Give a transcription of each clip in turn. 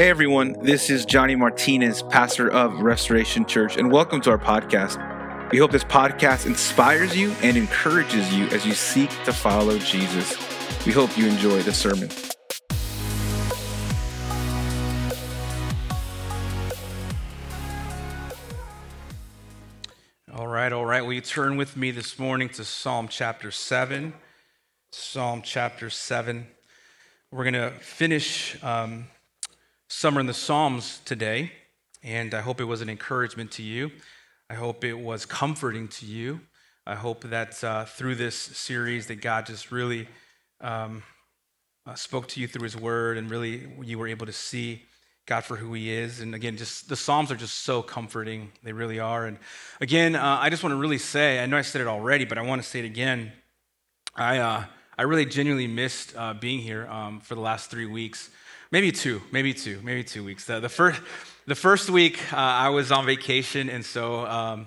Hey everyone, this is Johnny Martinez, pastor of Restoration Church, and welcome to our podcast. We hope this podcast inspires you and encourages you as you seek to follow Jesus. We hope you enjoy the sermon. All right, all right. Will you turn with me this morning to Psalm chapter 7? Psalm chapter 7. We're going to finish um, Summer in the Psalms today, and I hope it was an encouragement to you. I hope it was comforting to you. I hope that uh, through this series that God just really um, uh, spoke to you through His Word, and really you were able to see God for who He is. And again, just the Psalms are just so comforting. They really are. And again, uh, I just want to really say, I know I said it already, but I want to say it again. I uh, I really genuinely missed uh, being here um, for the last three weeks maybe two, maybe two, maybe two weeks. The, the first, the first week uh, I was on vacation, and so um,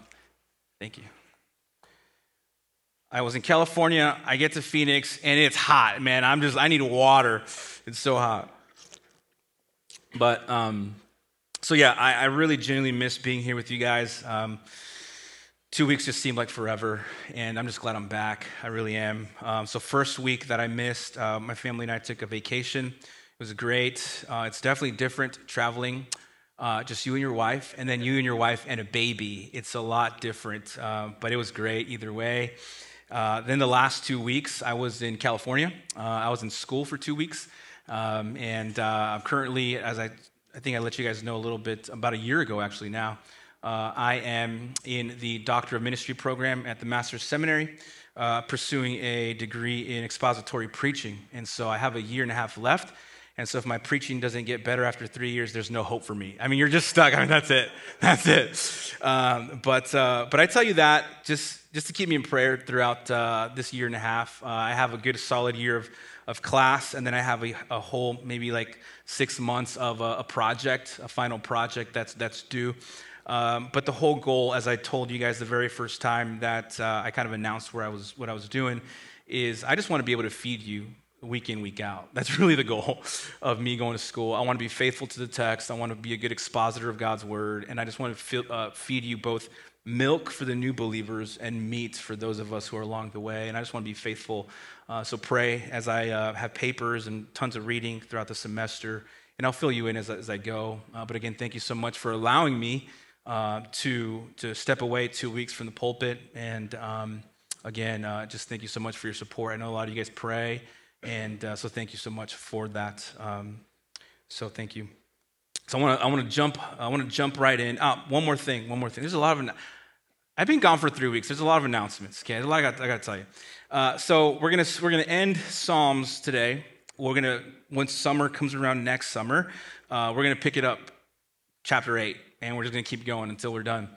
thank you. I was in California. I get to Phoenix, and it's hot, man. I'm just, I need water. It's so hot. But um, so yeah, I, I, really genuinely miss being here with you guys. Um, two weeks just seemed like forever, and I'm just glad I'm back. I really am. Um, so first week that I missed, uh, my family and I took a vacation was great. Uh, it's definitely different traveling, uh, just you and your wife, and then you and your wife and a baby. It's a lot different, uh, but it was great either way. Uh, then the last two weeks, I was in California. Uh, I was in school for two weeks, um, and uh, I'm currently, as I, I think I let you guys know a little bit about a year ago, actually now. I am in the Doctor of Ministry program at the Master's Seminary. Pursuing a degree in expository preaching. And so I have a year and a half left. And so if my preaching doesn't get better after three years, there's no hope for me. I mean, you're just stuck. I mean, that's it. That's it. Um, but, uh, but I tell you that just, just to keep me in prayer throughout uh, this year and a half. Uh, I have a good solid year of, of class, and then I have a, a whole maybe like six months of a, a project, a final project that's, that's due. Um, but the whole goal, as I told you guys the very first time that uh, I kind of announced where I was, what I was doing, is I just want to be able to feed you week in, week out. That's really the goal of me going to school. I want to be faithful to the text. I want to be a good expositor of God's word. And I just want to feel, uh, feed you both milk for the new believers and meat for those of us who are along the way. And I just want to be faithful. Uh, so pray as I uh, have papers and tons of reading throughout the semester. And I'll fill you in as, as I go. Uh, but again, thank you so much for allowing me uh, to, to step away two weeks from the pulpit. And um, again, uh, just thank you so much for your support. I know a lot of you guys pray. And uh, so thank you so much for that. Um, so thank you. So I want to I want to jump I want to jump right in. Ah, one more thing, one more thing. There's a lot of I've been gone for three weeks. There's a lot of announcements. Okay, There's a lot I got, I got to tell you. Uh, so we're gonna we're gonna end Psalms today. We're gonna when summer comes around next summer, uh, we're gonna pick it up, chapter eight, and we're just gonna keep going until we're done.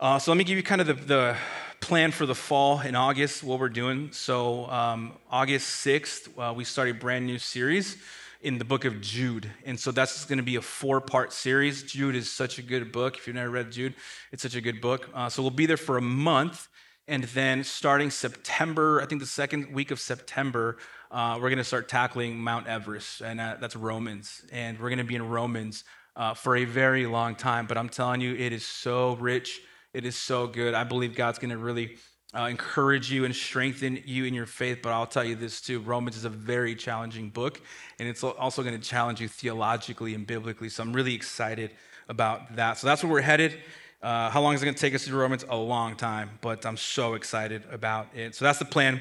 Uh, so let me give you kind of the, the plan for the fall in August, what we're doing. So, um, August 6th, uh, we start a brand new series in the book of Jude. And so that's going to be a four part series. Jude is such a good book. If you've never read Jude, it's such a good book. Uh, so, we'll be there for a month. And then starting September, I think the second week of September, uh, we're going to start tackling Mount Everest, and uh, that's Romans. And we're going to be in Romans uh, for a very long time. But I'm telling you, it is so rich it is so good. I believe God's going to really uh, encourage you and strengthen you in your faith. But I'll tell you this too Romans is a very challenging book, and it's also going to challenge you theologically and biblically. So I'm really excited about that. So that's where we're headed. Uh, how long is it going to take us to do Romans? A long time, but I'm so excited about it. So that's the plan.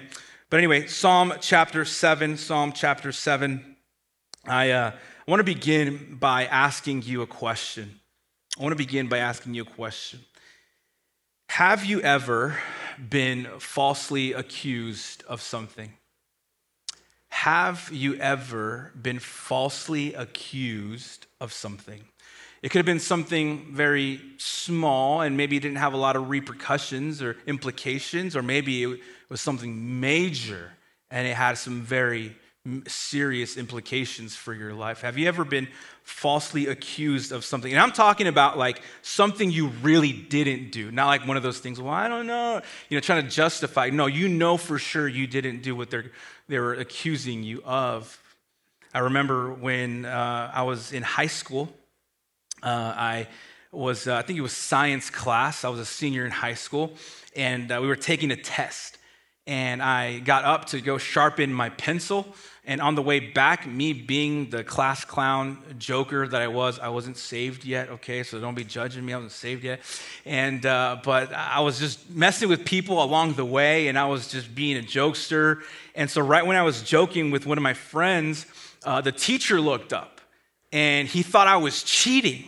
But anyway, Psalm chapter 7, Psalm chapter 7. I, uh, I want to begin by asking you a question. I want to begin by asking you a question. Have you ever been falsely accused of something? Have you ever been falsely accused of something? It could have been something very small and maybe didn't have a lot of repercussions or implications, or maybe it was something major and it had some very serious implications for your life. Have you ever been falsely accused of something? And I'm talking about like something you really didn't do, not like one of those things, well, I don't know, you know, trying to justify. No, you know for sure you didn't do what they're, they were accusing you of. I remember when uh, I was in high school, uh, I was, uh, I think it was science class. I was a senior in high school, and uh, we were taking a test. And I got up to go sharpen my pencil. And on the way back, me being the class clown joker that I was, I wasn't saved yet, okay? So don't be judging me, I wasn't saved yet. And, uh, but I was just messing with people along the way, and I was just being a jokester. And so, right when I was joking with one of my friends, uh, the teacher looked up and he thought I was cheating.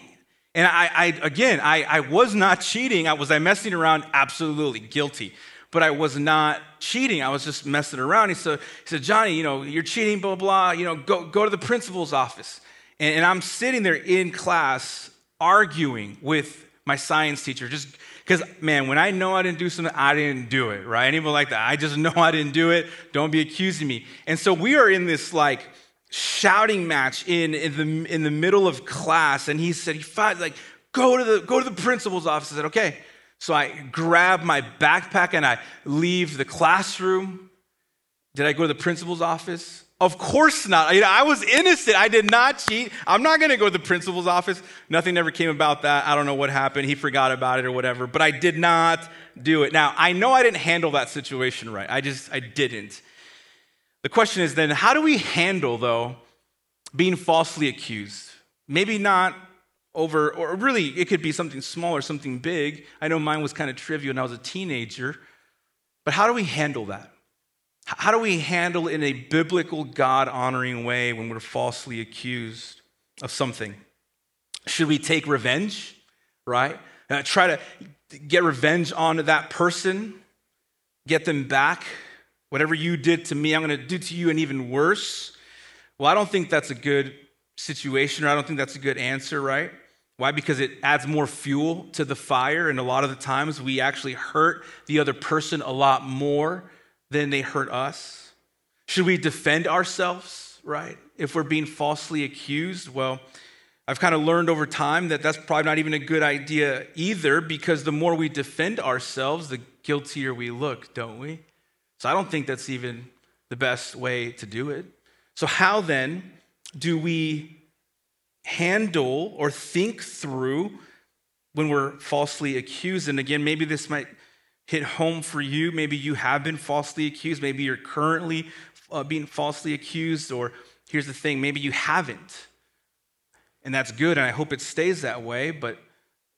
And I, I again, I, I was not cheating. I was I messing around? Absolutely guilty. But I was not cheating. I was just messing around. He said, he said, Johnny, you know, you're cheating, blah, blah, you know, go, go to the principal's office. And, and I'm sitting there in class arguing with my science teacher, just because, man, when I know I didn't do something, I didn't do it, right? Anyone like that? I just know I didn't do it. Don't be accusing me. And so we are in this like shouting match in, in, the, in the middle of class. And he said, he fought, like, go to the, go to the principal's office. I said, okay. So I grab my backpack and I leave the classroom. Did I go to the principal's office? Of course not. Know, I was innocent. I did not cheat. I'm not going to go to the principal's office. Nothing ever came about that. I don't know what happened. He forgot about it or whatever, but I did not do it. Now, I know I didn't handle that situation right. I just, I didn't. The question is then, how do we handle, though, being falsely accused? Maybe not over, or really, it could be something small or something big. I know mine was kind of trivial when I was a teenager, but how do we handle that? How do we handle in a biblical, God honoring way when we're falsely accused of something? Should we take revenge, right? Uh, try to get revenge on that person, get them back? Whatever you did to me, I'm going to do to you and even worse. Well, I don't think that's a good situation, or I don't think that's a good answer, right? Why? Because it adds more fuel to the fire, and a lot of the times we actually hurt the other person a lot more than they hurt us. Should we defend ourselves, right? If we're being falsely accused? Well, I've kind of learned over time that that's probably not even a good idea either, because the more we defend ourselves, the guiltier we look, don't we? So I don't think that's even the best way to do it. So, how then do we handle or think through when we're falsely accused? And again, maybe this might hit home for you. Maybe you have been falsely accused. Maybe you're currently uh, being falsely accused. Or here's the thing maybe you haven't. And that's good. And I hope it stays that way. But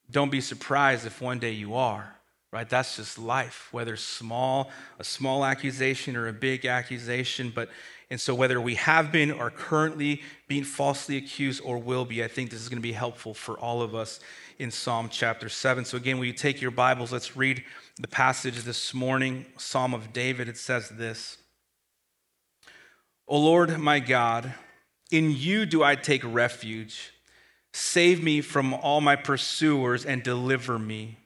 don't be surprised if one day you are right? That's just life, whether small, a small accusation or a big accusation. But and so whether we have been or currently being falsely accused or will be, I think this is going to be helpful for all of us in Psalm chapter 7. So again, will you take your Bibles? Let's read the passage this morning, Psalm of David. It says this. O Lord my God, in you do I take refuge. Save me from all my pursuers and deliver me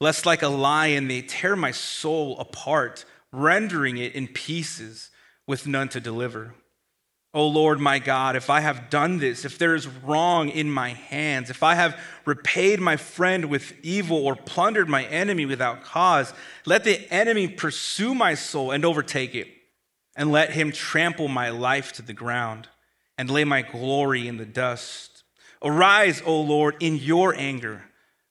lest like a lion they tear my soul apart, rendering it in pieces with none to deliver. O Lord my God, if I have done this, if there is wrong in my hands, if I have repaid my friend with evil or plundered my enemy without cause, let the enemy pursue my soul and overtake it, and let him trample my life to the ground and lay my glory in the dust. Arise, O Lord, in your anger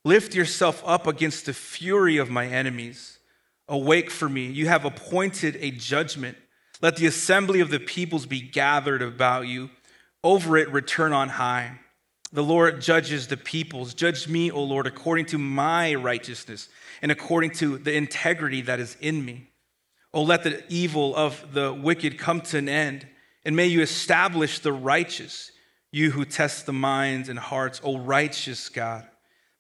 Lift yourself up against the fury of my enemies. Awake for me. You have appointed a judgment. Let the assembly of the peoples be gathered about you. Over it, return on high. The Lord judges the peoples. Judge me, O Lord, according to my righteousness and according to the integrity that is in me. O let the evil of the wicked come to an end, and may you establish the righteous, you who test the minds and hearts, O righteous God.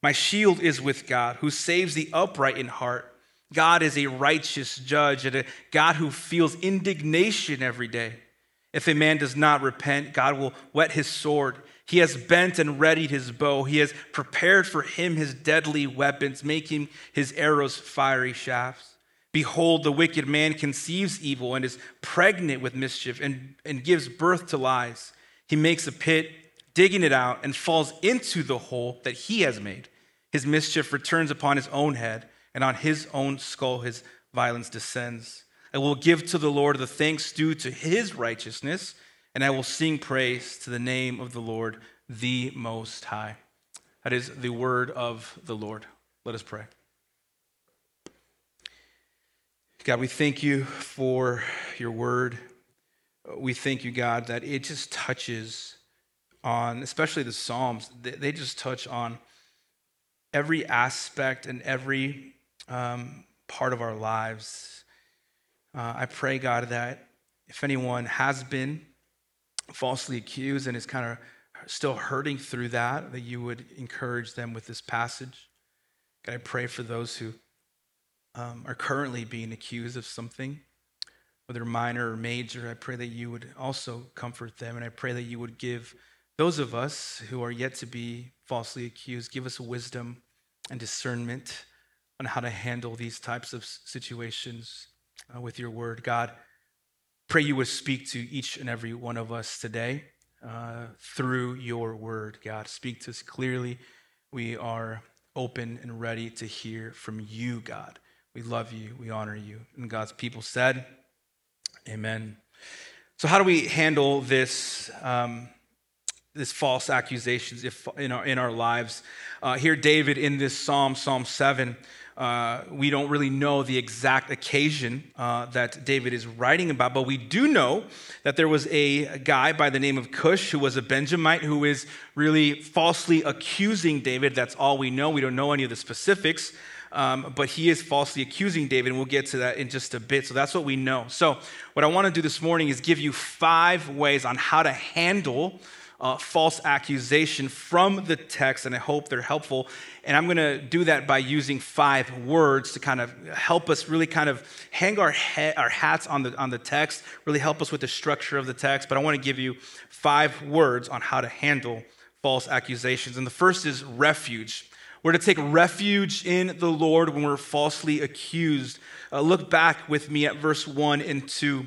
My shield is with God, who saves the upright in heart. God is a righteous judge and a God who feels indignation every day. If a man does not repent, God will whet his sword. He has bent and readied his bow. He has prepared for him his deadly weapons, making his arrows fiery shafts. Behold, the wicked man conceives evil and is pregnant with mischief and, and gives birth to lies. He makes a pit digging it out, and falls into the hole that he has made. His mischief returns upon his own head, and on his own skull his violence descends. I will give to the Lord the thanks due to his righteousness, and I will sing praise to the name of the Lord, the Most High. That is the word of the Lord. Let us pray. God, we thank you for your word. We thank you, God, that it just touches on, especially the Psalms, they just touch on every aspect and every um, part of our lives. Uh, I pray, God, that if anyone has been falsely accused and is kind of still hurting through that, that you would encourage them with this passage. God, I pray for those who um, are currently being accused of something, whether minor or major. I pray that you would also comfort them, and I pray that you would give those of us who are yet to be falsely accused, give us wisdom and discernment on how to handle these types of situations uh, with your word. God, pray you would speak to each and every one of us today uh, through your word. God, speak to us clearly. We are open and ready to hear from you, God. We love you. We honor you. And God's people said, Amen. So, how do we handle this? Um, this false accusations if, in, our, in our lives. Uh, here, David in this psalm, Psalm 7, uh, we don't really know the exact occasion uh, that David is writing about, but we do know that there was a guy by the name of Cush who was a Benjamite who is really falsely accusing David. That's all we know. We don't know any of the specifics. Um, but he is falsely accusing David, and we'll get to that in just a bit. So that's what we know. So, what I want to do this morning is give you five ways on how to handle uh, false accusation from the text, and I hope they're helpful. And I'm going to do that by using five words to kind of help us really kind of hang our, he- our hats on the, on the text, really help us with the structure of the text. But I want to give you five words on how to handle false accusations. And the first is refuge. We're to take refuge in the Lord when we're falsely accused. Uh, look back with me at verse 1 and 2.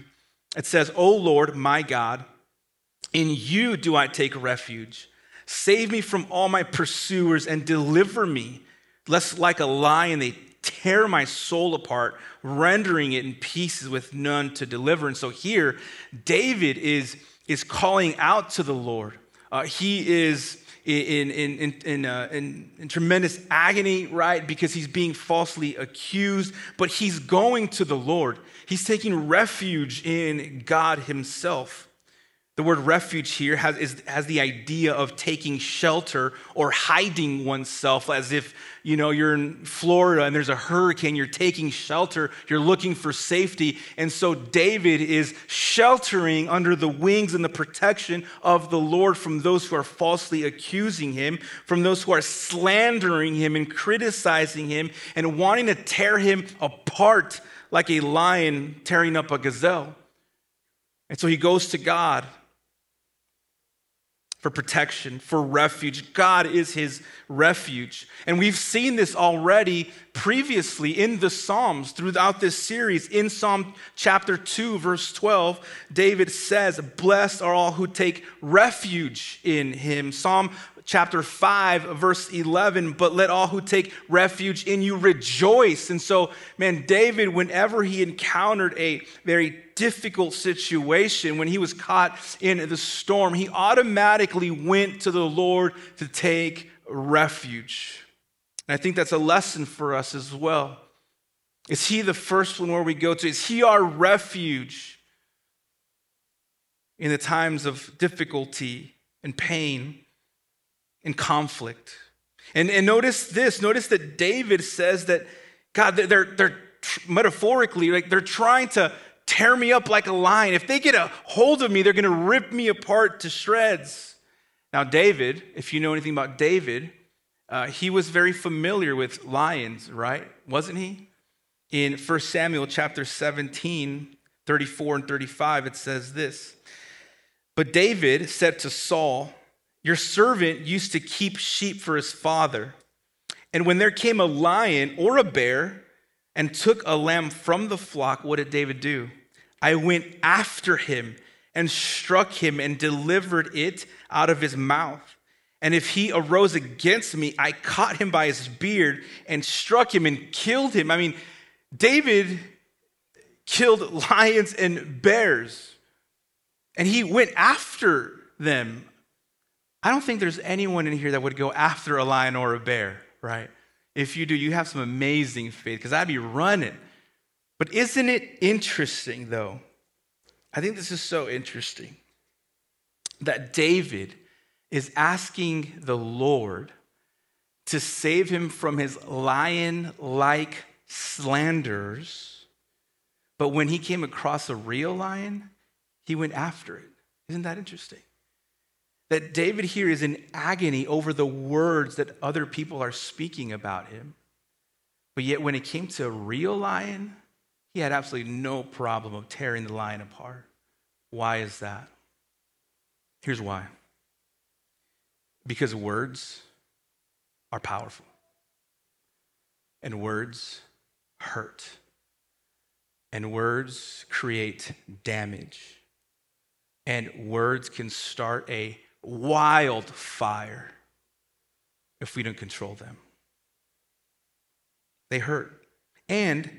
It says, O Lord, my God, in you do I take refuge. Save me from all my pursuers and deliver me, lest like a lion they tear my soul apart, rendering it in pieces with none to deliver. And so here, David is, is calling out to the Lord. Uh, he is in, in, in, in, uh, in, in tremendous agony, right? Because he's being falsely accused, but he's going to the Lord. He's taking refuge in God Himself. The word refuge here has, is, has the idea of taking shelter or hiding oneself as if, you know, you're in Florida and there's a hurricane, you're taking shelter, you're looking for safety. And so David is sheltering under the wings and the protection of the Lord from those who are falsely accusing him, from those who are slandering him and criticizing him and wanting to tear him apart like a lion tearing up a gazelle. And so he goes to God for protection, for refuge. God is his refuge. And we've seen this already previously in the Psalms throughout this series. In Psalm chapter 2, verse 12, David says, Blessed are all who take refuge in him. Psalm chapter 5, verse 11, but let all who take refuge in you rejoice. And so, man, David, whenever he encountered a very difficult situation, when he was caught in the storm, he automatically went to the Lord to take refuge. And I think that's a lesson for us as well. Is he the first one where we go to? Is he our refuge in the times of difficulty and pain? In conflict. And, and notice this notice that David says that, God, they're, they're metaphorically, like they're trying to tear me up like a lion. If they get a hold of me, they're going to rip me apart to shreds. Now, David, if you know anything about David, uh, he was very familiar with lions, right? Wasn't he? In 1 Samuel chapter 17, 34 and 35, it says this But David said to Saul, your servant used to keep sheep for his father. And when there came a lion or a bear and took a lamb from the flock, what did David do? I went after him and struck him and delivered it out of his mouth. And if he arose against me, I caught him by his beard and struck him and killed him. I mean, David killed lions and bears. And he went after them. I don't think there's anyone in here that would go after a lion or a bear, right? If you do, you have some amazing faith because I'd be running. But isn't it interesting, though? I think this is so interesting that David is asking the Lord to save him from his lion like slanders. But when he came across a real lion, he went after it. Isn't that interesting? That David here is in agony over the words that other people are speaking about him. But yet, when it came to a real lion, he had absolutely no problem of tearing the lion apart. Why is that? Here's why because words are powerful, and words hurt, and words create damage, and words can start a wildfire if we don't control them. They hurt. And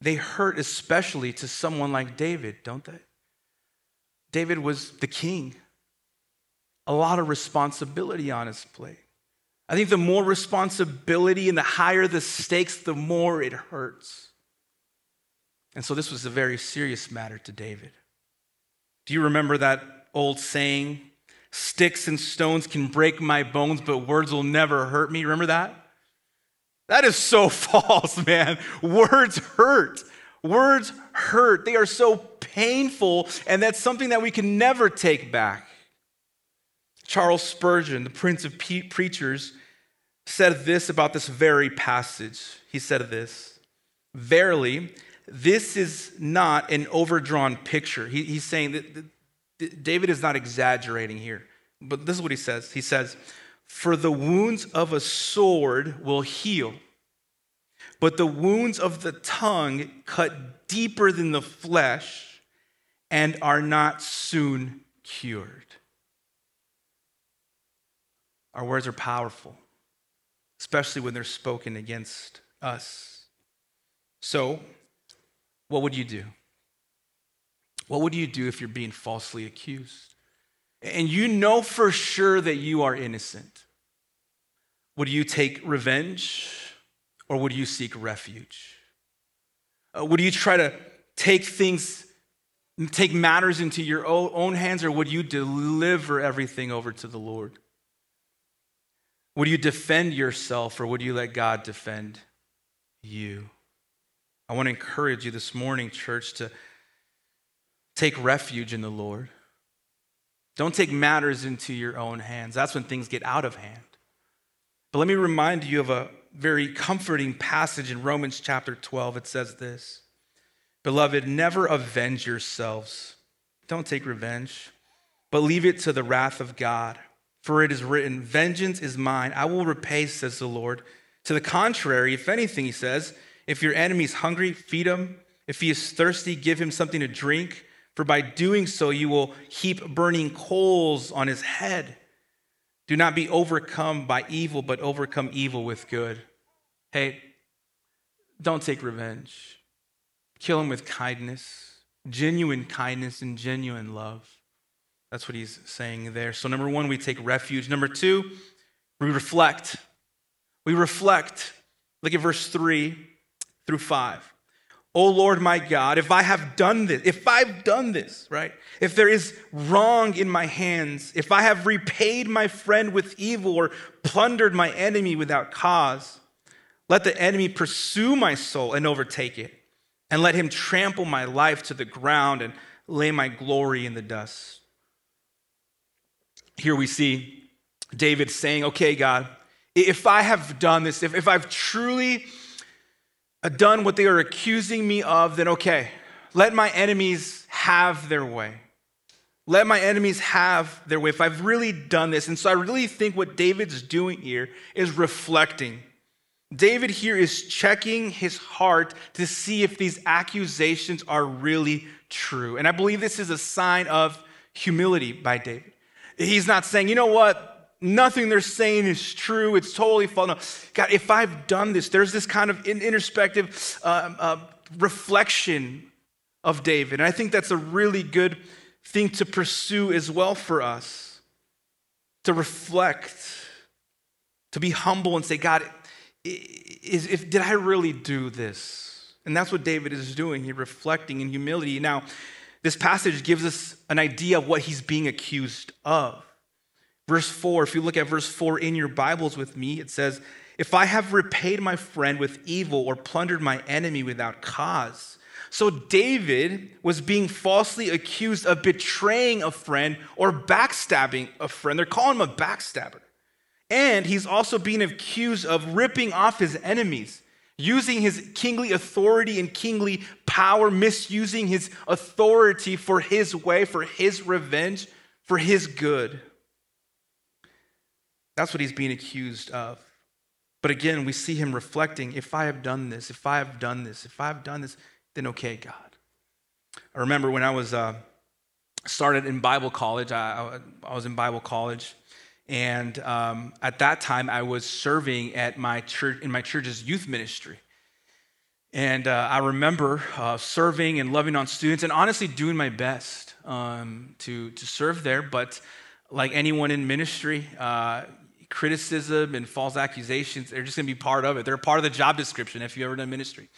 they hurt especially to someone like David, don't they? David was the king, a lot of responsibility on his plate. I think the more responsibility and the higher the stakes, the more it hurts. And so this was a very serious matter to David. Do you remember that old saying? Sticks and stones can break my bones, but words will never hurt me. Remember that? That is so false, man. Words hurt. Words hurt. They are so painful, and that's something that we can never take back. Charles Spurgeon, the Prince of Preachers, said this about this very passage. He said this Verily, this is not an overdrawn picture. He, he's saying that David is not exaggerating here, but this is what he says. He says, For the wounds of a sword will heal, but the wounds of the tongue cut deeper than the flesh and are not soon cured. Our words are powerful, especially when they're spoken against us. So, what would you do? What would you do if you're being falsely accused? And you know for sure that you are innocent. Would you take revenge or would you seek refuge? Uh, would you try to take things, take matters into your own hands, or would you deliver everything over to the Lord? Would you defend yourself or would you let God defend you? I want to encourage you this morning, church, to take refuge in the Lord. Don't take matters into your own hands. That's when things get out of hand. But let me remind you of a very comforting passage in Romans chapter 12. It says this Beloved, never avenge yourselves. Don't take revenge, but leave it to the wrath of God. For it is written, Vengeance is mine, I will repay, says the Lord. To the contrary, if anything, he says, if your enemy is hungry, feed him. If he is thirsty, give him something to drink. For by doing so, you will heap burning coals on his head. Do not be overcome by evil, but overcome evil with good. Hey, don't take revenge. Kill him with kindness, genuine kindness, and genuine love. That's what he's saying there. So, number one, we take refuge. Number two, we reflect. We reflect. Look at verse three through five. Oh Lord my God, if I have done this, if I've done this, right? If there is wrong in my hands, if I have repaid my friend with evil or plundered my enemy without cause, let the enemy pursue my soul and overtake it, and let him trample my life to the ground and lay my glory in the dust. Here we see David saying, Okay, God, if I have done this, if, if I've truly Uh, done what they are accusing me of, then okay, let my enemies have their way. Let my enemies have their way. If I've really done this. And so I really think what David's doing here is reflecting. David here is checking his heart to see if these accusations are really true. And I believe this is a sign of humility by David. He's not saying, you know what, nothing they're saying is true. It's totally false. No. God, if I've done this, there's this kind of introspective uh, uh, reflection of David. And I think that's a really good thing to pursue as well for us to reflect, to be humble and say, God, is, if, did I really do this? And that's what David is doing. He's reflecting in humility. Now, this passage gives us an idea of what he's being accused of. Verse 4, if you look at verse 4 in your Bibles with me, it says, If I have repaid my friend with evil or plundered my enemy without cause. So David was being falsely accused of betraying a friend or backstabbing a friend. They're calling him a backstabber. And he's also being accused of ripping off his enemies, using his kingly authority and kingly power, misusing his authority for his way, for his revenge, for his good. That's what he's being accused of. But again, we see him reflecting if I have done this, if I have done this, if I have done this, then okay, God. I remember when I was uh, started in Bible college, I, I was in Bible college and um, at that time, I was serving at my church in my church's youth ministry. And uh, I remember uh, serving and loving on students, and honestly doing my best um, to to serve there. But like anyone in ministry, uh, criticism and false accusations—they're just going to be part of it. They're part of the job description if you've ever done ministry.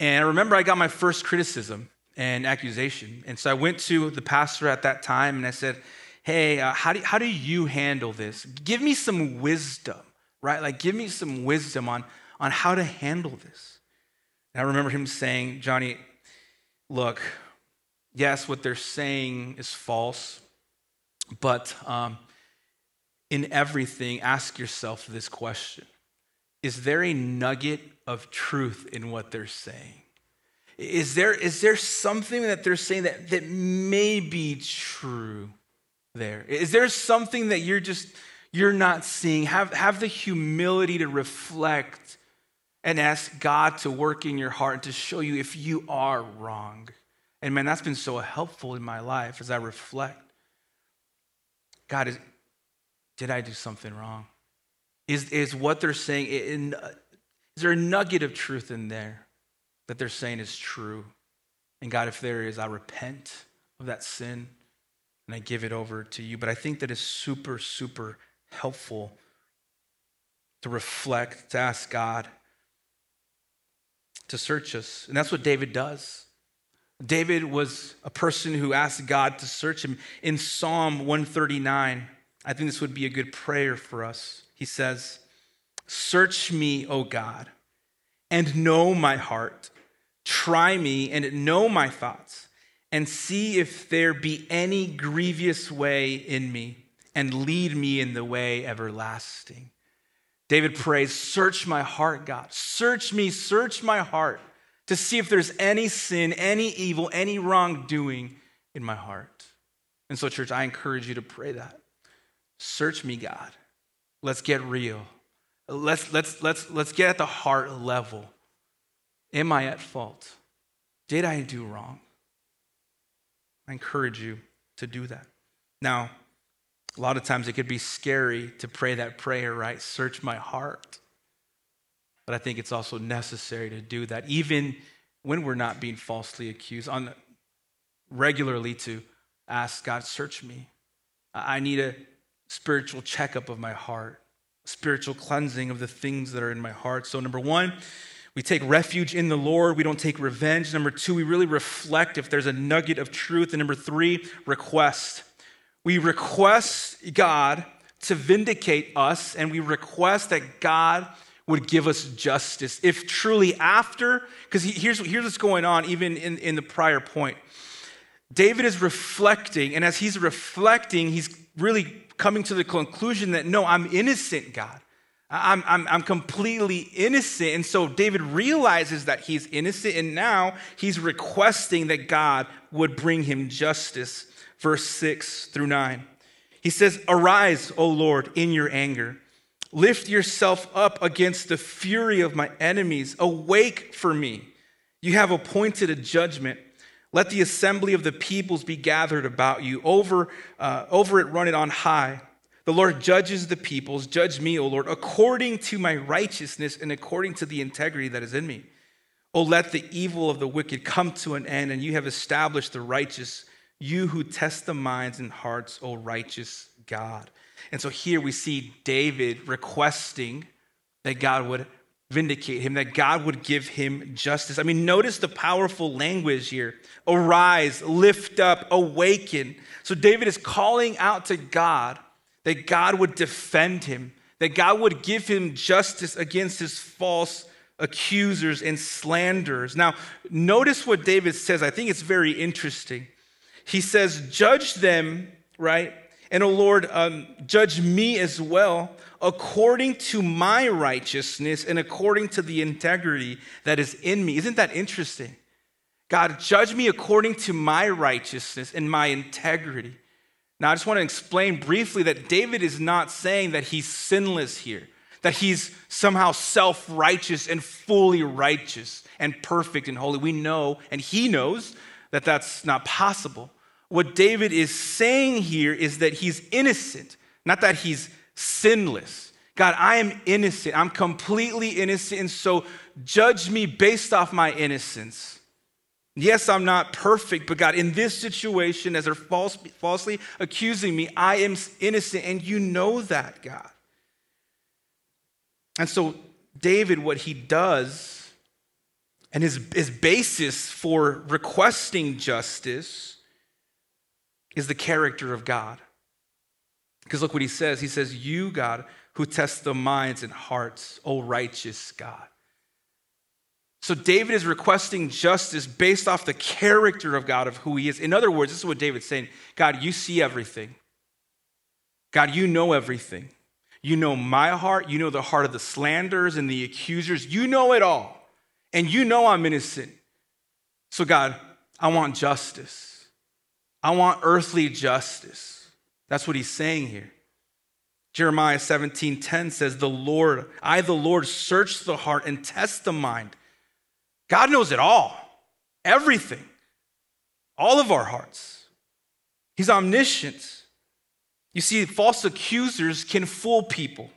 And I remember I got my first criticism and accusation, and so I went to the pastor at that time, and I said hey, uh, how, do, how do you handle this? Give me some wisdom, right? Like, give me some wisdom on, on how to handle this. And I remember him saying, Johnny, look, yes, what they're saying is false, but um, in everything, ask yourself this question Is there a nugget of truth in what they're saying? Is there, is there something that they're saying that, that may be true? there? Is there something that you're just you're not seeing? Have have the humility to reflect and ask God to work in your heart and to show you if you are wrong. And man, that's been so helpful in my life as I reflect. God, is, did I do something wrong? Is, is what they're saying, in, uh, is there a nugget of truth in there that they're saying is true? And God, if there is, I repent of that sin and I give it over to you. But I think that is super, super helpful to reflect, to ask God to search us. And that's what David does. David was a person who asked God to search him. In Psalm 139, I think this would be a good prayer for us. He says, Search me, O God, and know my heart. Try me and know my thoughts and see if there be any grievous way in me, and lead me in the way everlasting. David prays, Search my heart, God. Search me, search my heart to see if there's any sin, any evil, any wrongdoing in my heart. And so, church, I encourage you to pray that. Search me, God. Let's get real. Let's, let's, let's, let's get at the heart level. Am I at fault? Did I do wrong? I encourage you to do that. Now, a lot of times it could be scary to pray that prayer, right? Search my heart. But I think it's also necessary to do that, even when we're not being falsely accused, on regularly to ask God, search me. I need a spiritual checkup of my heart, spiritual cleansing of the things that are in my heart. So, number one, we take refuge in the Lord. We don't take revenge. Number two, we really reflect if there's a nugget of truth. And number three, request. We request God to vindicate us, and we request that God would give us justice. If truly after, because here's, here's what's going on, even in, in the prior point. David is reflecting, and as he's reflecting, he's really coming to the conclusion that no, I'm innocent, God. I'm, I'm, I'm completely innocent. And so David realizes that he's innocent, and now he's requesting that God would bring him justice. Verse 6 through 9. He says, Arise, O Lord, in your anger. Lift yourself up against the fury of my enemies. Awake for me. You have appointed a judgment. Let the assembly of the peoples be gathered about you. Over, uh, over it, run it on high. The Lord judges the peoples. Judge me, O Lord, according to my righteousness and according to the integrity that is in me. O let the evil of the wicked come to an end, and you have established the righteous You who test the minds and hearts, O righteous God. And so here we see David requesting that God would vindicate him, that God would give him justice. I mean, notice the powerful language here arise, lift up, awaken. So David is calling out to God that God would defend him, that God would give him justice against his false accusers and slanderers. Now, notice what David says. I think it's very interesting. He says, Judge them, right? And, O Lord, um, judge me as well according to my righteousness and according to the integrity that is in me. Isn't that interesting? God, judge me according to my righteousness and my integrity. Now, I just want to explain briefly that David is not saying that he's sinless here, that he's somehow self righteous and fully righteous and perfect and holy. We know, and he knows, that that's not possible. What David is saying here is that he's innocent, not that he's sinless. God, I am innocent. I'm completely innocent. And so judge me based off my innocence. Yes, I'm not perfect, but God, in this situation, as they're false, falsely accusing me, I am innocent, and you know that, God. And so, David, what he does, and his, his basis for requesting justice, is the character of God. Because look what he says. He says, You, God, who test the minds and hearts, O righteous God. So David is requesting justice based off the character of God, of who he is. In other words, this is what David's saying God, you see everything. God, you know everything. You know my heart. You know the heart of the slanderers and the accusers. You know it all. And you know I'm innocent. So, God, I want justice. I want earthly justice. That's what he's saying here. Jeremiah 17:10 says, "The Lord, I the Lord search the heart and test the mind." God knows it all, everything, all of our hearts. He's omniscient. You see, false accusers can fool people,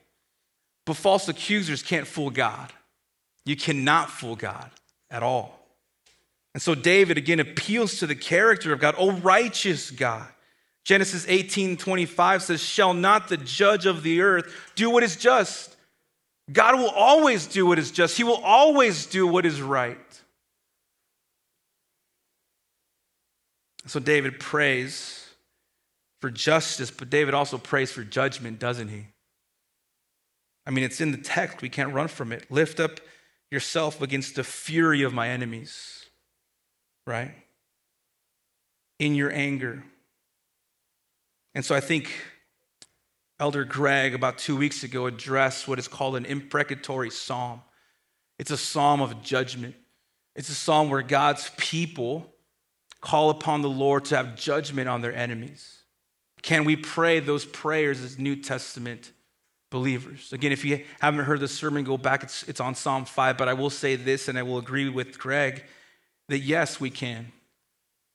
but false accusers can't fool God. You cannot fool God at all. And so David again appeals to the character of God, O righteous God. Genesis 18 25 says, Shall not the judge of the earth do what is just? God will always do what is just, He will always do what is right. So David prays for justice, but David also prays for judgment, doesn't he? I mean, it's in the text, we can't run from it. Lift up yourself against the fury of my enemies, right? In your anger. And so I think Elder Greg, about two weeks ago, addressed what is called an imprecatory psalm. It's a psalm of judgment. It's a psalm where God's people call upon the Lord to have judgment on their enemies. Can we pray those prayers as New Testament believers? Again, if you haven't heard the sermon, go back. It's, it's on Psalm 5, but I will say this, and I will agree with Greg that yes, we can.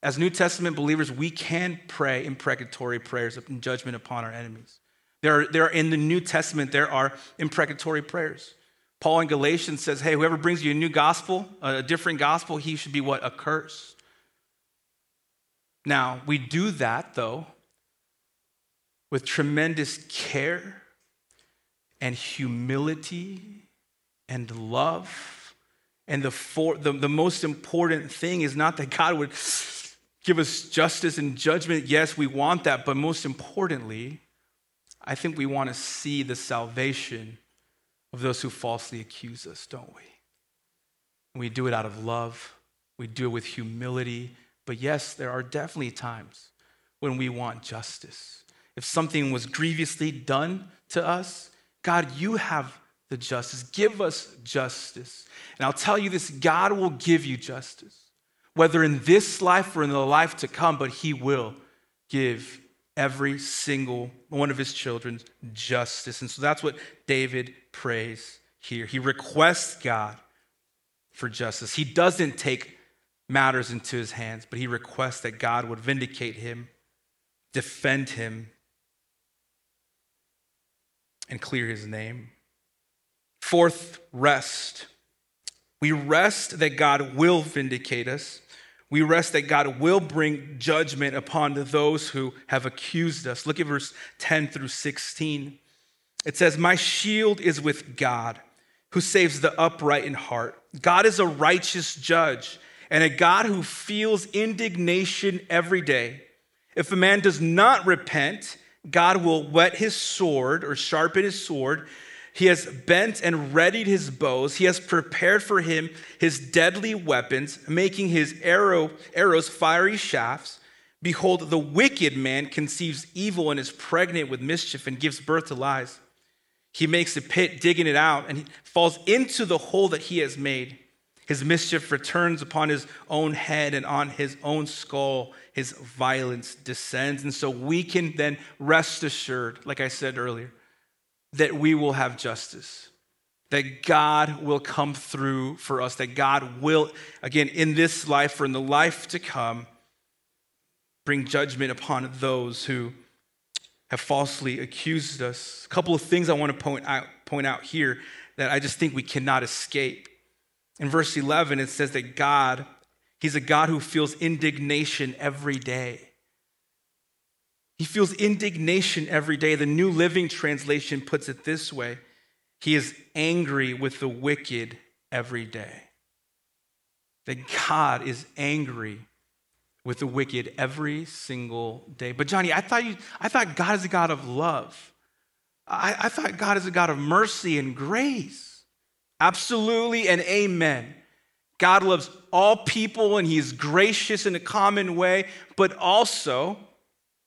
As New Testament believers, we can pray imprecatory prayers of judgment upon our enemies. There are, there are, in the New Testament, there are imprecatory prayers. Paul in Galatians says, hey, whoever brings you a new gospel, a different gospel, he should be what? Accursed. Now, we do that, though, with tremendous care and humility and love. And the, for, the, the most important thing is not that God would give us justice and judgment. Yes, we want that. But most importantly, I think we want to see the salvation of those who falsely accuse us, don't we? We do it out of love, we do it with humility. But yes, there are definitely times when we want justice. If something was grievously done to us, God, you have the justice. Give us justice. And I'll tell you this God will give you justice, whether in this life or in the life to come, but He will give every single one of his children justice. And so that's what David prays here. He requests God for justice. He doesn't take matters into his hands, but he requests that God would vindicate him, defend him, and clear his name. Fourth, rest. We rest that God will vindicate us. We rest that God will bring judgment upon those who have accused us. Look at verse 10 through 16. It says, My shield is with God, who saves the upright in heart. God is a righteous judge and a God who feels indignation every day. If a man does not repent, God will whet his sword or sharpen his sword he has bent and readied his bows. He has prepared for him his deadly weapons, making his arrow, arrows fiery shafts. Behold, the wicked man conceives evil and is pregnant with mischief and gives birth to lies. He makes a pit, digging it out, and falls into the hole that he has made. His mischief returns upon his own head, and on his own skull his violence descends. And so we can then rest assured, like I said earlier, that we will have justice, that God will come through for us, that God will, again, in this life or in the life to come, bring judgment upon those who have falsely accused us. A couple of things I want to point out, point out here that I just think we cannot escape. In verse 11, it says that God, He's a God who feels indignation every day. He feels indignation every day. The New Living Translation puts it this way He is angry with the wicked every day. That God is angry with the wicked every single day. But Johnny, I thought you I thought God is a God of love. I, I thought God is a God of mercy and grace. Absolutely and amen. God loves all people and he is gracious in a common way, but also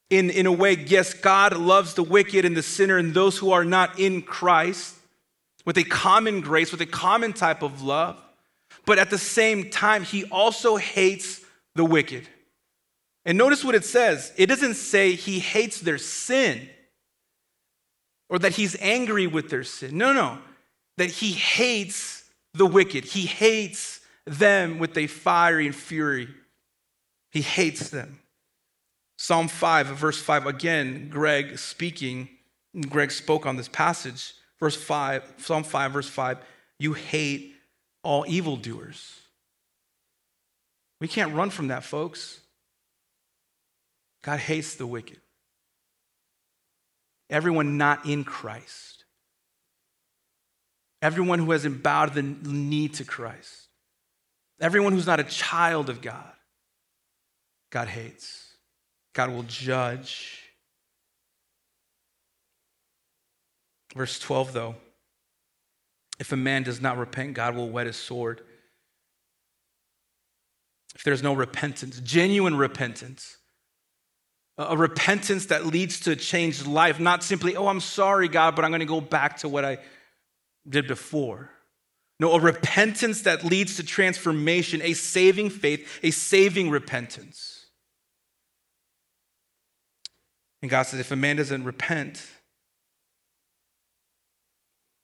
in, in a way, yes, God loves the wicked and the sinner and those who are not in Christ with a common grace, with a common type of love. But at the same time, he also hates the wicked. And notice what it says it doesn't say he hates their sin or that he's angry with their sin. No, no, that he hates the wicked. He hates them with a fiery fury. He hates them. Psalm 5, verse 5, again, Greg speaking, Greg spoke on this passage. Verse 5, Psalm 5, verse 5, you hate all evildoers. We can't run from that, folks. God hates the wicked. Everyone not in Christ. Everyone who hasn't bowed the knee to Christ. Everyone who's not a child of God, God hates. God will judge. Verse 12, though, if a man does not repent, God will whet his sword. If there's no repentance, genuine repentance, a repentance that leads to a changed life, not simply, oh, I'm sorry, God, but I'm going to go back to what I did before. No, a repentance that leads to transformation, a saving faith, a saving repentance. And God says, if a man doesn't repent,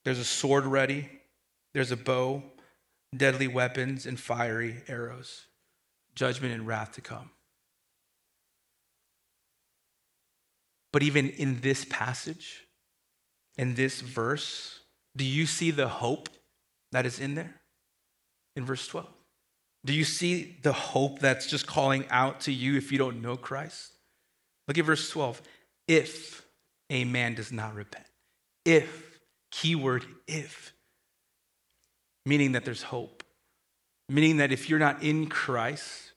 there's a sword ready, there's a bow, deadly weapons, and fiery arrows, judgment and wrath to come. But even in this passage, in this verse, do you see the hope that is in there? In verse 12. Do you see the hope that's just calling out to you if you don't know Christ? Look at verse 12. If a man does not repent. If, keyword, if. Meaning that there's hope. Meaning that if you're not in Christ,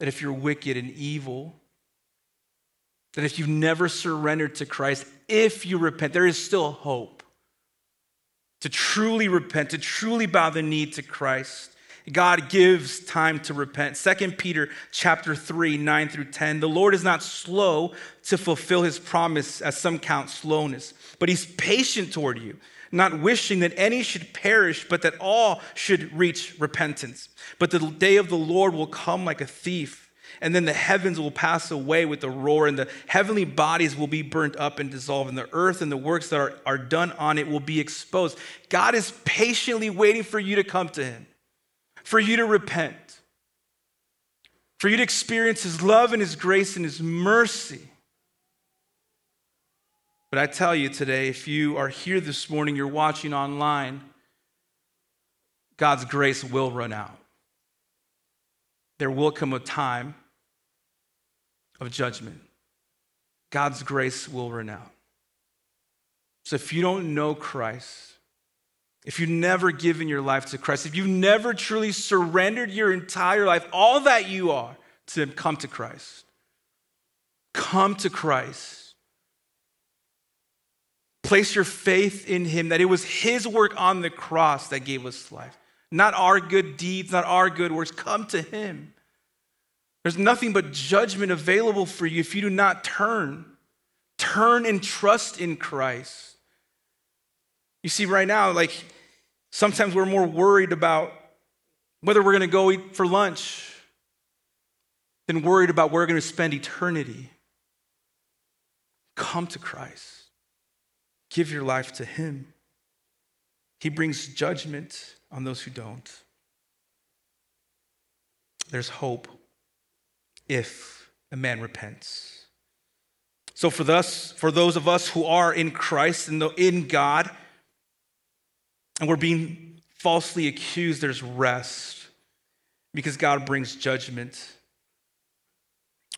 that if you're wicked and evil, that if you've never surrendered to Christ, if you repent, there is still hope to truly repent, to truly bow the knee to Christ. God gives time to repent. 2 Peter chapter 3, 9 through 10. The Lord is not slow to fulfill his promise, as some count slowness, but he's patient toward you, not wishing that any should perish, but that all should reach repentance. But the day of the Lord will come like a thief. And then the heavens will pass away with a roar, and the heavenly bodies will be burnt up and dissolved, and the earth and the works that are, are done on it will be exposed. God is patiently waiting for you to come to Him for you to repent, for you to experience His love and His grace and His mercy. But I tell you today, if you are here this morning, you're watching online, God's grace will run out. there will come a time of judgment. God's grace will run out. So if you don't know Christ, if you've never given your life to Christ, if you've never truly surrendered your entire life, all that you are, to come to Christ, come to Christ. Place your faith in Him, that it was His work on the cross that gave us life, not our good deeds, not our good works. Come to Him. There's nothing but judgment available for you if you do not turn. Turn and trust in Christ. You see, right now, like sometimes we're more worried about whether we're going to go eat for lunch than worried about where we're going to spend eternity. Come to Christ, give your life to Him. He brings judgment on those who don't. There's hope if a man repents. So for us, for those of us who are in Christ and in God, and we're being falsely accused, there's rest because God brings judgment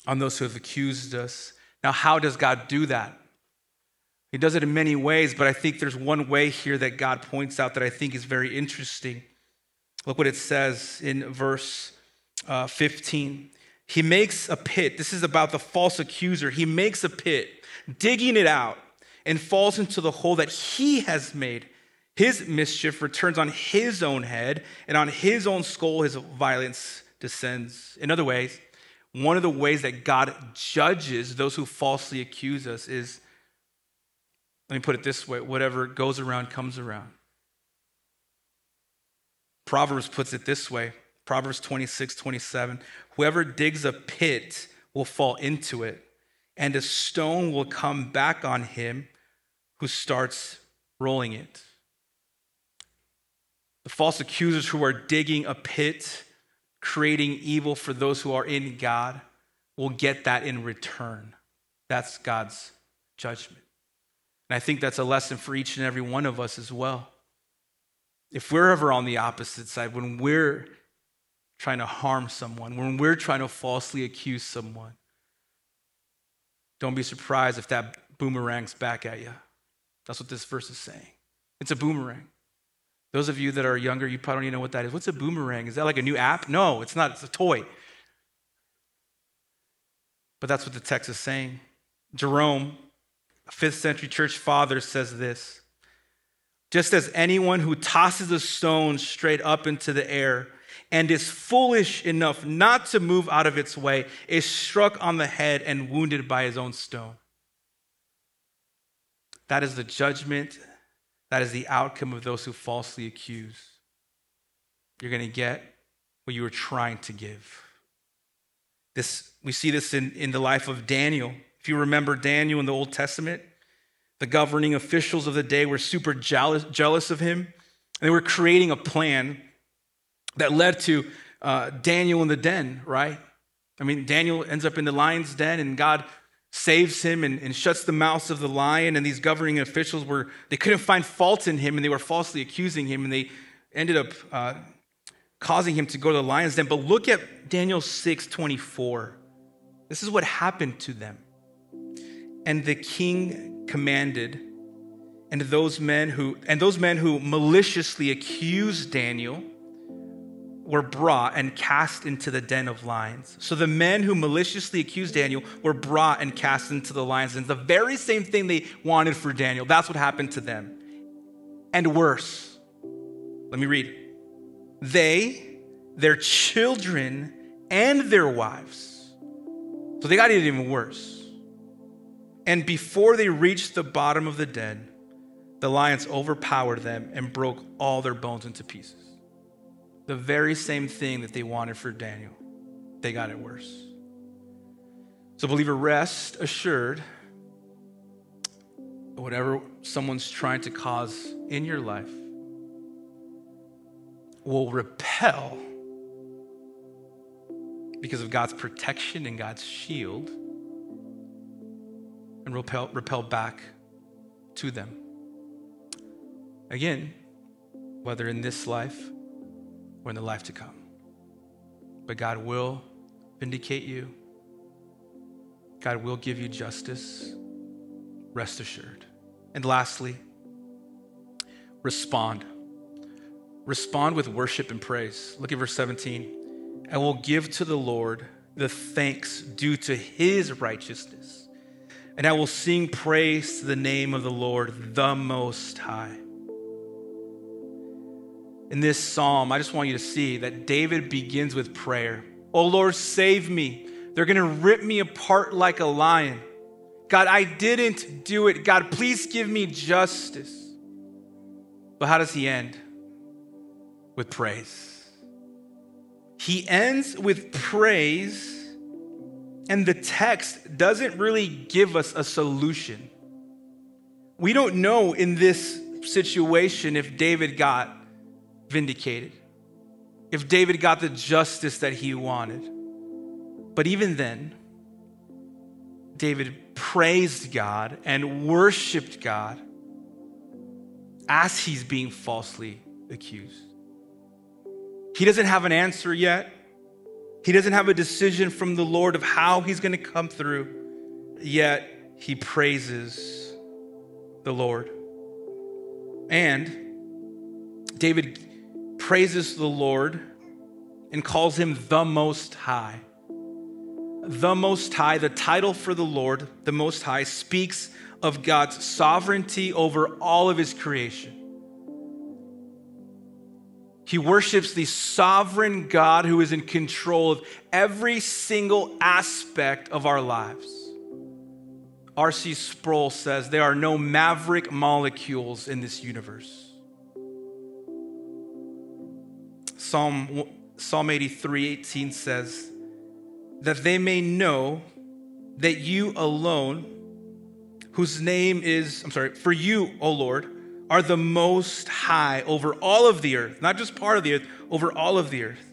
on those who have accused us. Now, how does God do that? He does it in many ways, but I think there's one way here that God points out that I think is very interesting. Look what it says in verse uh, 15. He makes a pit. This is about the false accuser. He makes a pit, digging it out, and falls into the hole that he has made. His mischief returns on his own head, and on his own skull his violence descends. In other ways, one of the ways that God judges those who falsely accuse us is let me put it this way whatever goes around comes around. Proverbs puts it this way Proverbs 26, 27. Whoever digs a pit will fall into it, and a stone will come back on him who starts rolling it. False accusers who are digging a pit, creating evil for those who are in God, will get that in return. That's God's judgment. And I think that's a lesson for each and every one of us as well. If we're ever on the opposite side, when we're trying to harm someone, when we're trying to falsely accuse someone, don't be surprised if that boomerangs back at you. That's what this verse is saying. It's a boomerang. Those of you that are younger, you probably don't even know what that is. What's a boomerang? Is that like a new app? No, it's not. It's a toy. But that's what the text is saying. Jerome, a fifth century church father, says this Just as anyone who tosses a stone straight up into the air and is foolish enough not to move out of its way is struck on the head and wounded by his own stone. That is the judgment, that is the outcome of those who falsely accuse. You're going to get what you were trying to give. This, we see this in, in the life of Daniel. If you remember Daniel in the Old Testament, the governing officials of the day were super jealous, jealous of him. And they were creating a plan that led to uh, Daniel in the den, right? I mean, Daniel ends up in the lion's den, and God saves him and, and, shuts the mouths of the lion. And these governing officials were, they couldn't find fault in him, and they were falsely accusing him, and they ended up uh, causing him to go to the lion's den. But look at Daniel 6 24. This is what happened to them. And the king commanded, and those men who and those men who maliciously accused Daniel were brought and cast into the den of lions. So the men who maliciously accused Daniel were brought and cast into the lions. And the very same thing they wanted for Daniel. That's what happened to them. And worse. Let me read. They, their children, and their wives. So they got it even worse. And before they reached the bottom of the den, the lions overpowered them and broke all their bones into pieces the very same thing that they wanted for Daniel. They got it worse. So, believer, rest assured whatever someone's trying to cause in your life will repel because of God's protection and God's shield and repel, repel back to them. Again, whether in this life or in the life to come. but God will vindicate you. God will give you justice. Rest assured. And lastly, respond. Respond with worship and praise. Look at verse 17. I will give to the Lord the thanks due to his righteousness, and I will sing praise to the name of the Lord, the Most High. In this psalm, I just want you to see that David begins with prayer. Oh Lord, save me. They're going to rip me apart like a lion. God, I didn't do it. God, please give me justice. But how does he end? With praise. He ends with praise, and the text doesn't really give us a solution. We don't know in this situation if David got vindicated, if David got the justice that he wanted. But even then, David praised God and worshiped God as he's being falsely accused. He doesn't have an answer yet. He doesn't have a decision from the Lord of how he's going to come through, yet he praises the Lord. And David praises the Lord and calls him the Most High. The Most High, the title for the Lord, the Most High, speaks of God's sovereignty over all of his creation. He worships the sovereign God who is in control of every single aspect of our lives. R.C. Sproul says there are no maverick molecules in this universe. Psalm, Psalm 83 18 says, that they may know that you alone, whose name is, I'm sorry, for you, O Lord, are the most high over all of the earth, not just part of the earth, over all of the earth.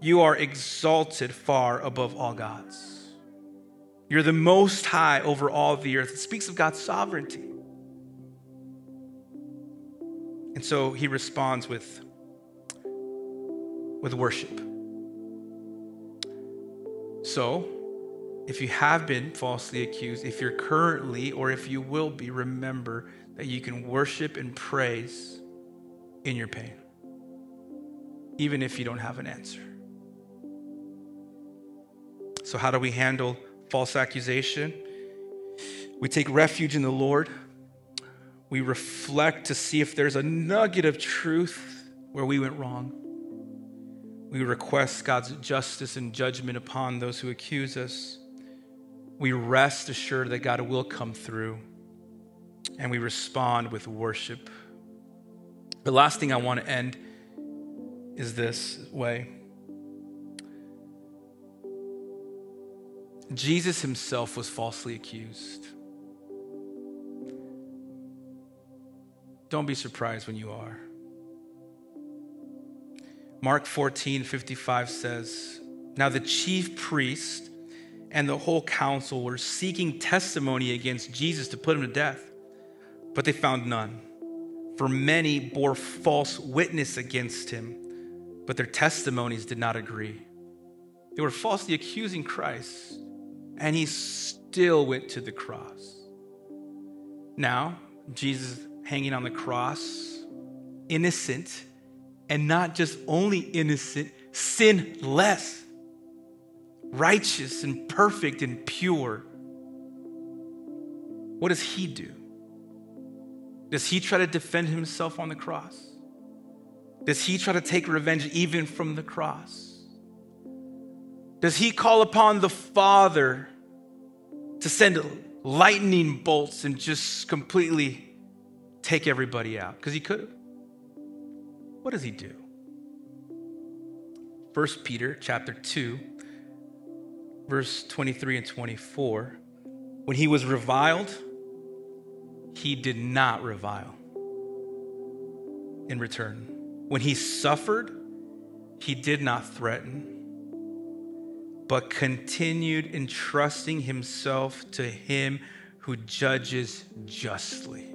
You are exalted far above all gods. You're the most high over all of the earth. It speaks of God's sovereignty. And so he responds with, with worship. So, if you have been falsely accused, if you're currently or if you will be, remember that you can worship and praise in your pain, even if you don't have an answer. So, how do we handle false accusation? We take refuge in the Lord. We reflect to see if there's a nugget of truth where we went wrong. We request God's justice and judgment upon those who accuse us. We rest assured that God will come through, and we respond with worship. The last thing I want to end is this way Jesus himself was falsely accused. Don't be surprised when you are. Mark 14, 55 says, Now the chief priest and the whole council were seeking testimony against Jesus to put him to death, but they found none. For many bore false witness against him, but their testimonies did not agree. They were falsely accusing Christ, and he still went to the cross. Now, Jesus hanging on the cross, innocent, and not just only innocent, sinless, righteous and perfect and pure. What does he do? Does he try to defend himself on the cross? Does he try to take revenge even from the cross? Does he call upon the Father to send lightning bolts and just completely take everybody out? Because he could have. What does he do? 1 Peter chapter 2 verse 23 and 24 when he was reviled he did not revile in return. When he suffered he did not threaten but continued entrusting himself to him who judges justly.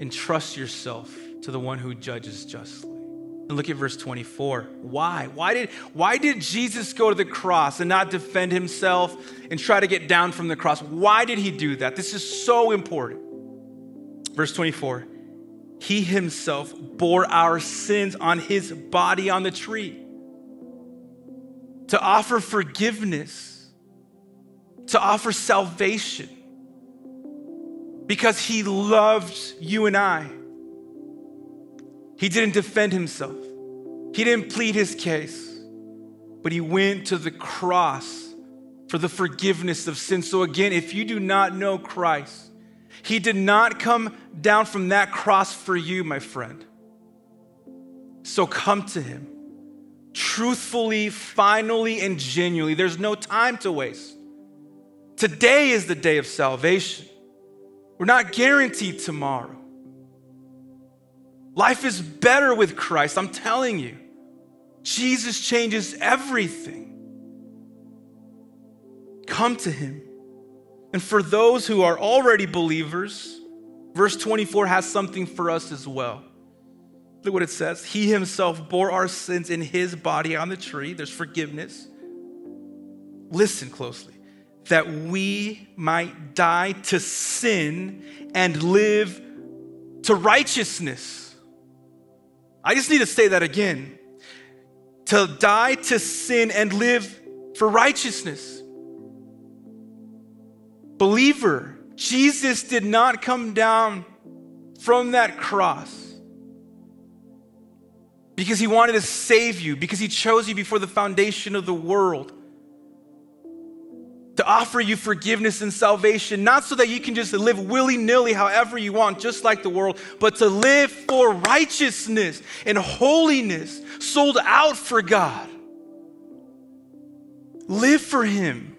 Entrust yourself to the one who judges justly. And look at verse 24. Why? Why did, why did Jesus go to the cross and not defend himself and try to get down from the cross? Why did he do that? This is so important. Verse 24 He himself bore our sins on his body on the tree to offer forgiveness, to offer salvation, because he loved you and I. He didn't defend himself, he didn't plead his case, but he went to the cross for the forgiveness of sin. So, again, if you do not know Christ, he did not come down from that cross for you, my friend. So come to him truthfully, finally, and genuinely. There's no time to waste. Today is the day of salvation. We're not guaranteed tomorrow. Life is better with Christ, I'm telling you. Jesus changes everything. Come to him. And for those who are already believers, verse 24 has something for us as well. Look what it says. He himself bore our sins in his body on the tree. There's forgiveness. Listen closely. That we might die to sin and live to righteousness. I just need to say that again. To die to sin and live for righteousness. Believer, Jesus did not come down from that cross because he wanted to save you, because he chose you before the foundation of the world to offer you forgiveness and salvation, not so that you can just live willy nilly however you want, just like the world, but to live for righteousness and holiness, sold out for God. Live for Him.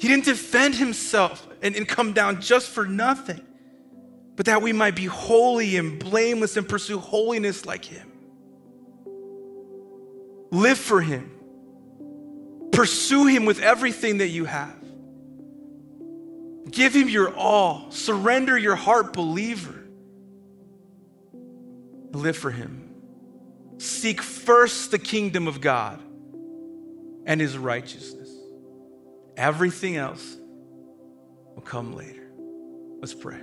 He didn't defend Himself and, and come down just for nothing, but that we might be holy and blameless and pursue holiness like Him. Live for Him. Pursue Him with everything that you have. Give Him your all. Surrender your heart, believer. Live for Him. Seek first the kingdom of God and His righteousness. Everything else will come later. Let's pray.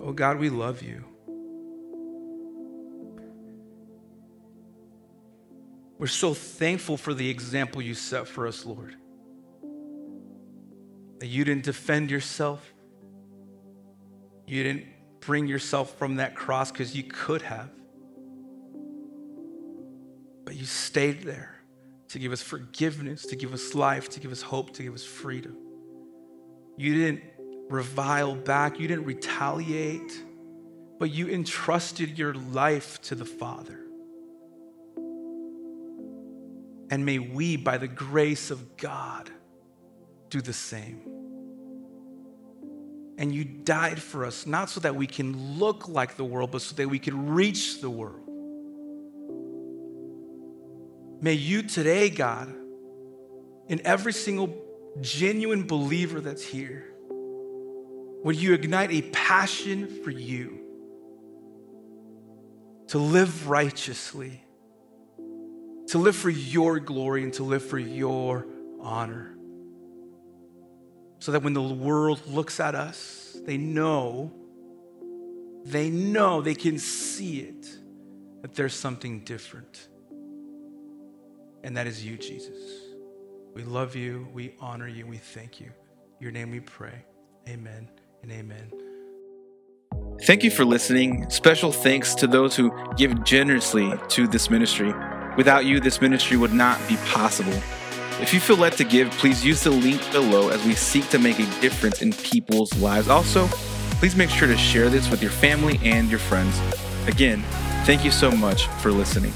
Oh God, we love you. We're so thankful for the example you set for us, Lord. That you didn't defend yourself, you didn't bring yourself from that cross because you could have. But you stayed there to give us forgiveness, to give us life, to give us hope, to give us freedom. You didn't revile back, you didn't retaliate, but you entrusted your life to the Father. And may we, by the grace of God, do the same. And you died for us, not so that we can look like the world, but so that we can reach the world. May you today, God, in every single genuine believer that's here, would you ignite a passion for you to live righteously to live for your glory and to live for your honor. So that when the world looks at us, they know, they know, they can see it, that there's something different. And that is you, Jesus. We love you, we honor you, we thank you. Your name we pray. Amen and amen. Thank you for listening. Special thanks to those who give generously to this ministry. Without you, this ministry would not be possible. If you feel led to give, please use the link below as we seek to make a difference in people's lives. Also, please make sure to share this with your family and your friends. Again, thank you so much for listening.